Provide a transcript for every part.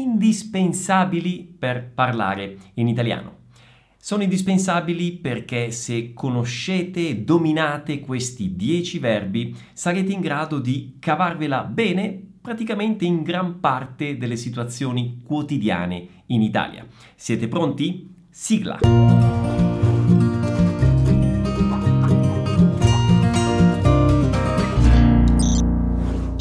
indispensabili per parlare in italiano. Sono indispensabili perché se conoscete e dominate questi 10 verbi sarete in grado di cavarvela bene praticamente in gran parte delle situazioni quotidiane in Italia. Siete pronti? Sigla!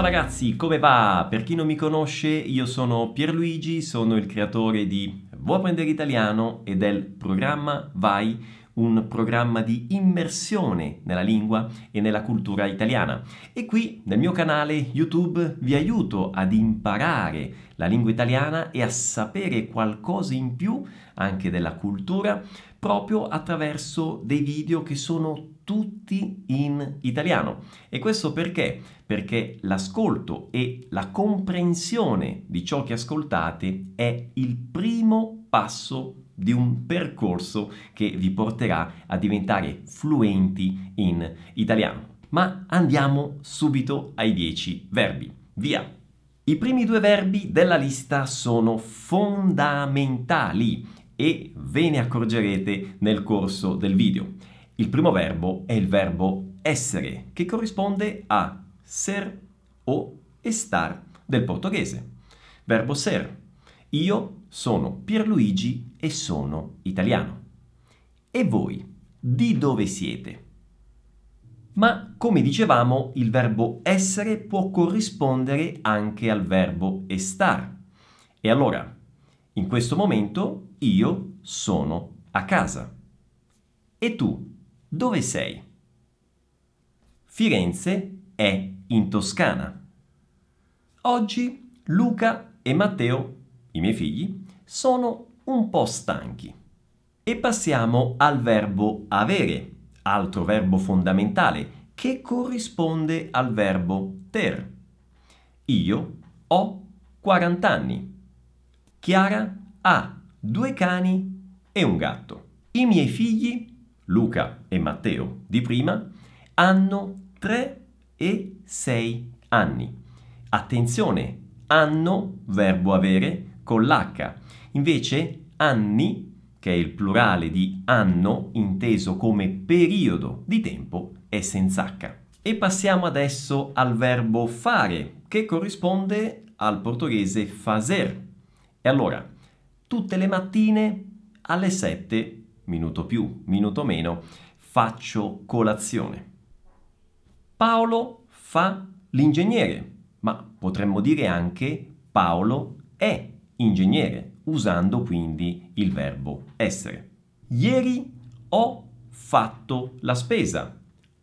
Ciao ragazzi, come va? Per chi non mi conosce, io sono Pierluigi, sono il creatore di Vuoi apprendere italiano e del programma Vai, un programma di immersione nella lingua e nella cultura italiana. E qui nel mio canale YouTube vi aiuto ad imparare la lingua italiana e a sapere qualcosa in più anche della cultura proprio attraverso dei video che sono tutti in italiano. E questo perché? Perché l'ascolto e la comprensione di ciò che ascoltate è il primo passo di un percorso che vi porterà a diventare fluenti in italiano. Ma andiamo subito ai 10 verbi. Via! I primi due verbi della lista sono fondamentali e ve ne accorgerete nel corso del video. Il primo verbo è il verbo essere, che corrisponde a ser o estar del portoghese. Verbo ser. Io sono Pierluigi e sono italiano. E voi, di dove siete? Ma come dicevamo, il verbo essere può corrispondere anche al verbo estar. E allora, in questo momento io sono a casa. E tu, dove sei? Firenze è in Toscana. Oggi Luca e Matteo, i miei figli, sono un po' stanchi. E passiamo al verbo avere, altro verbo fondamentale che corrisponde al verbo ter. Io ho 40 anni. Chiara ha due cani e un gatto. I miei figli, Luca e Matteo di prima, hanno 3 e 6 anni. Attenzione, hanno, verbo avere, con l'H. Invece anni, che è il plurale di anno, inteso come periodo di tempo, è senza H. E passiamo adesso al verbo fare, che corrisponde al portoghese fazer. E allora, tutte le mattine alle 7, minuto più, minuto meno, faccio colazione. Paolo fa l'ingegnere, ma potremmo dire anche Paolo è ingegnere, usando quindi il verbo essere. Ieri ho fatto la spesa.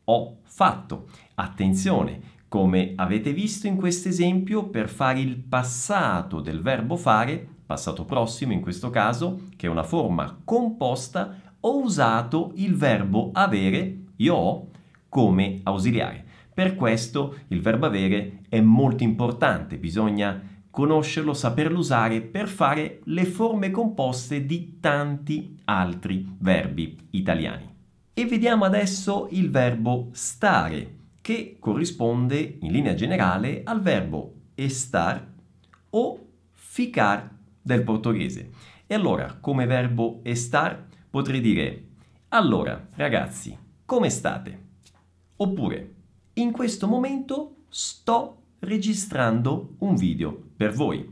Ho fatto. Attenzione, come avete visto in questo esempio, per fare il passato del verbo fare passato prossimo in questo caso, che è una forma composta, ho usato il verbo avere, io ho, come ausiliare. Per questo il verbo avere è molto importante, bisogna conoscerlo, saperlo usare per fare le forme composte di tanti altri verbi italiani. E vediamo adesso il verbo stare, che corrisponde in linea generale al verbo estar o ficar del portoghese. E allora, come verbo estar, potrei dire allora, ragazzi, come state? Oppure, in questo momento sto registrando un video per voi.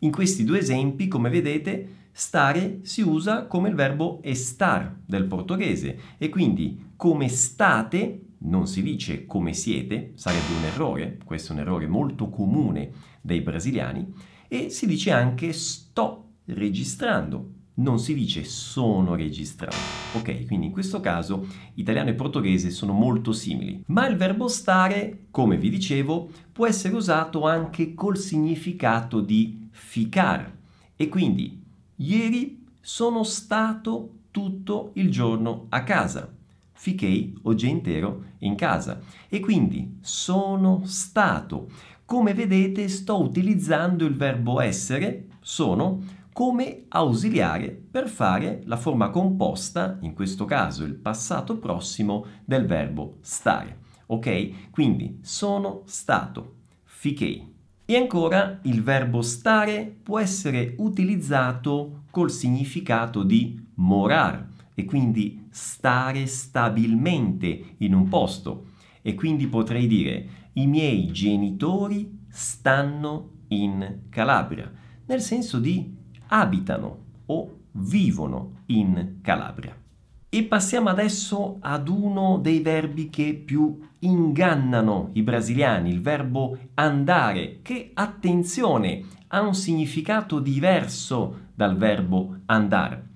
In questi due esempi, come vedete, stare si usa come il verbo estar del portoghese e quindi come state non si dice come siete, sarebbe un errore, questo è un errore molto comune dei brasiliani, e si dice anche sto registrando, non si dice sono registrando. Ok, quindi in questo caso italiano e portoghese sono molto simili. Ma il verbo stare, come vi dicevo, può essere usato anche col significato di ficar. E quindi ieri sono stato tutto il giorno a casa. Fiquei oggi intero in casa. E quindi sono stato. Come vedete sto utilizzando il verbo essere, sono, come ausiliare per fare la forma composta, in questo caso il passato prossimo, del verbo stare. Ok? Quindi sono stato, fiquei. E ancora il verbo stare può essere utilizzato col significato di morar e quindi stare stabilmente in un posto. E quindi potrei dire i miei genitori stanno in Calabria, nel senso di abitano o vivono in Calabria. E passiamo adesso ad uno dei verbi che più ingannano i brasiliani, il verbo andare, che attenzione ha un significato diverso dal verbo andare.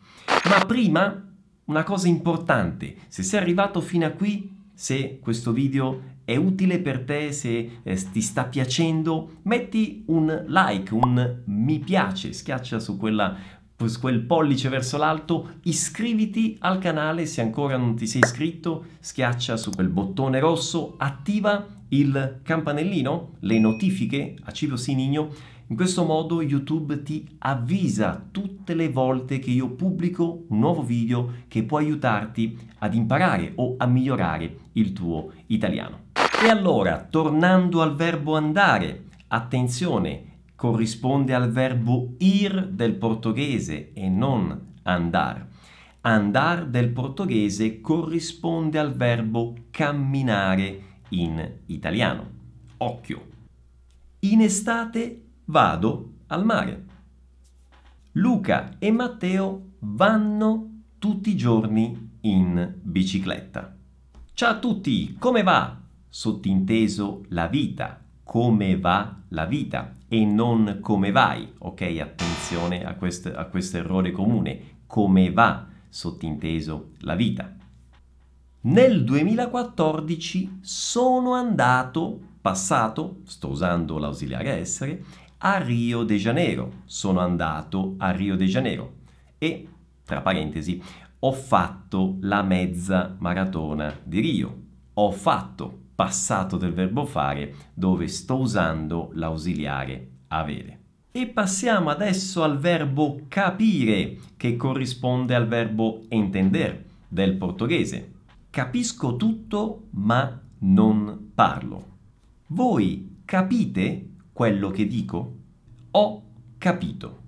Ma prima una cosa importante, se sei arrivato fino a qui, se questo video è utile per te, se eh, ti sta piacendo, metti un like, un mi piace, schiaccia su quella quel pollice verso l'alto, iscriviti al canale se ancora non ti sei iscritto, schiaccia su quel bottone rosso, attiva il campanellino, le notifiche, attiva il sinigno. In questo modo YouTube ti avvisa tutte le volte che io pubblico un nuovo video che può aiutarti ad imparare o a migliorare il tuo italiano. E allora, tornando al verbo andare, attenzione, corrisponde al verbo ir del portoghese e non andar. Andar del portoghese corrisponde al verbo camminare in italiano. Occhio. In estate vado al mare. Luca e Matteo vanno tutti i giorni in bicicletta. Ciao a tutti, come va? Sottinteso la vita, come va la vita e non come vai, ok? Attenzione a questo, a questo errore comune, come va, sottinteso, la vita. Nel 2014 sono andato, passato, sto usando l'ausiliare essere, a Rio de Janeiro. Sono andato a Rio de Janeiro e, tra parentesi, ho fatto la mezza maratona di Rio. Ho fatto passato del verbo fare dove sto usando l'ausiliare avere. E passiamo adesso al verbo capire che corrisponde al verbo entender del portoghese. Capisco tutto ma non parlo. Voi capite quello che dico? Ho capito.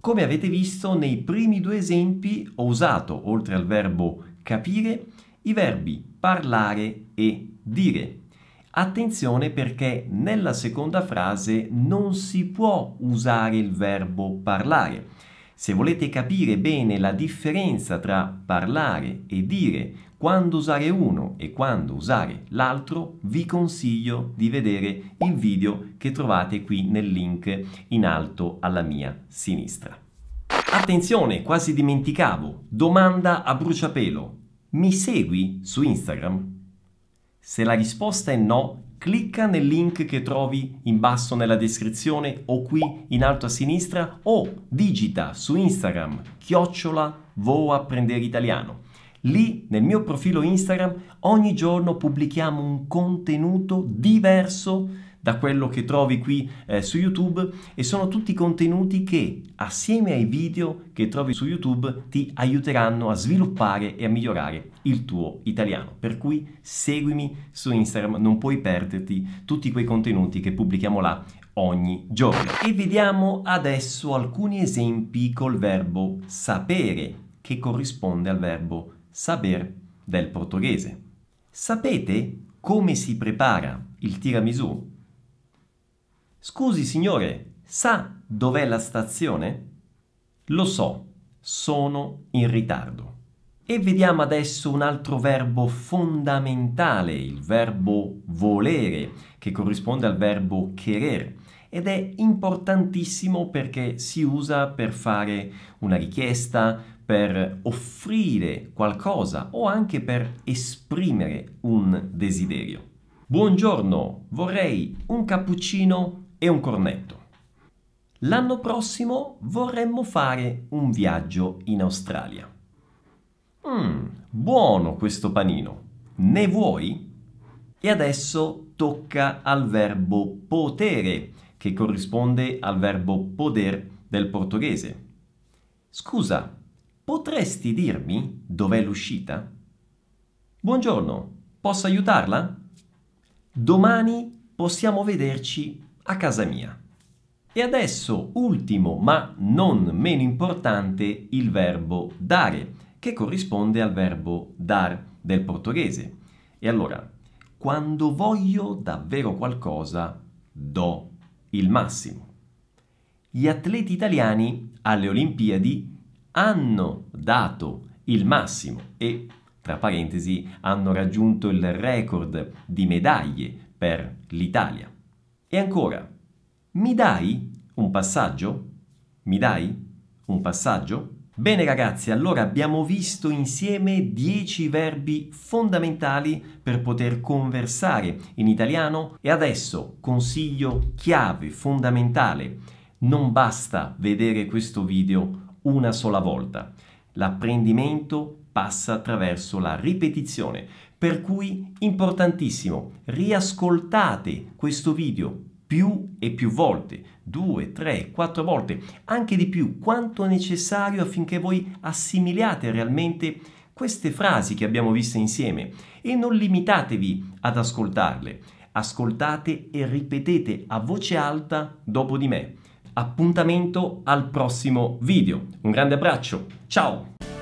Come avete visto nei primi due esempi ho usato, oltre al verbo capire, i verbi parlare e dire. Attenzione perché nella seconda frase non si può usare il verbo parlare. Se volete capire bene la differenza tra parlare e dire, quando usare uno e quando usare l'altro, vi consiglio di vedere il video che trovate qui nel link in alto alla mia sinistra. Attenzione, quasi dimenticavo. Domanda a bruciapelo. Mi segui su Instagram? Se la risposta è no, clicca nel link che trovi in basso nella descrizione o qui in alto a sinistra o digita su Instagram chiocciola vo apprendere italiano. Lì nel mio profilo Instagram ogni giorno pubblichiamo un contenuto diverso da quello che trovi qui eh, su YouTube e sono tutti contenuti che assieme ai video che trovi su YouTube ti aiuteranno a sviluppare e a migliorare il tuo italiano. Per cui seguimi su Instagram, non puoi perderti tutti quei contenuti che pubblichiamo là ogni giorno. E vediamo adesso alcuni esempi col verbo sapere che corrisponde al verbo saber del portoghese. Sapete come si prepara il tiramisù? Scusi signore, sa dov'è la stazione? Lo so, sono in ritardo. E vediamo adesso un altro verbo fondamentale, il verbo volere, che corrisponde al verbo querer ed è importantissimo perché si usa per fare una richiesta, per offrire qualcosa o anche per esprimere un desiderio. Buongiorno, vorrei un cappuccino e un cornetto. L'anno prossimo vorremmo fare un viaggio in Australia. Mmm, buono questo panino. Ne vuoi? E adesso tocca al verbo potere, che corrisponde al verbo poder del portoghese. Scusa, potresti dirmi dov'è l'uscita? Buongiorno, posso aiutarla? Domani possiamo vederci a casa mia. E adesso, ultimo ma non meno importante, il verbo dare, che corrisponde al verbo dar del portoghese. E allora, quando voglio davvero qualcosa, do il massimo. Gli atleti italiani alle Olimpiadi hanno dato il massimo e, tra parentesi, hanno raggiunto il record di medaglie per l'Italia. E ancora, mi dai un passaggio? Mi dai un passaggio? Bene ragazzi, allora abbiamo visto insieme 10 verbi fondamentali per poter conversare in italiano e adesso consiglio chiave fondamentale. Non basta vedere questo video una sola volta. L'apprendimento passa attraverso la ripetizione, per cui importantissimo, riascoltate questo video più e più volte, due, tre, quattro volte, anche di più, quanto necessario affinché voi assimiliate realmente queste frasi che abbiamo viste insieme e non limitatevi ad ascoltarle, ascoltate e ripetete a voce alta dopo di me. Appuntamento al prossimo video. Un grande abbraccio, ciao!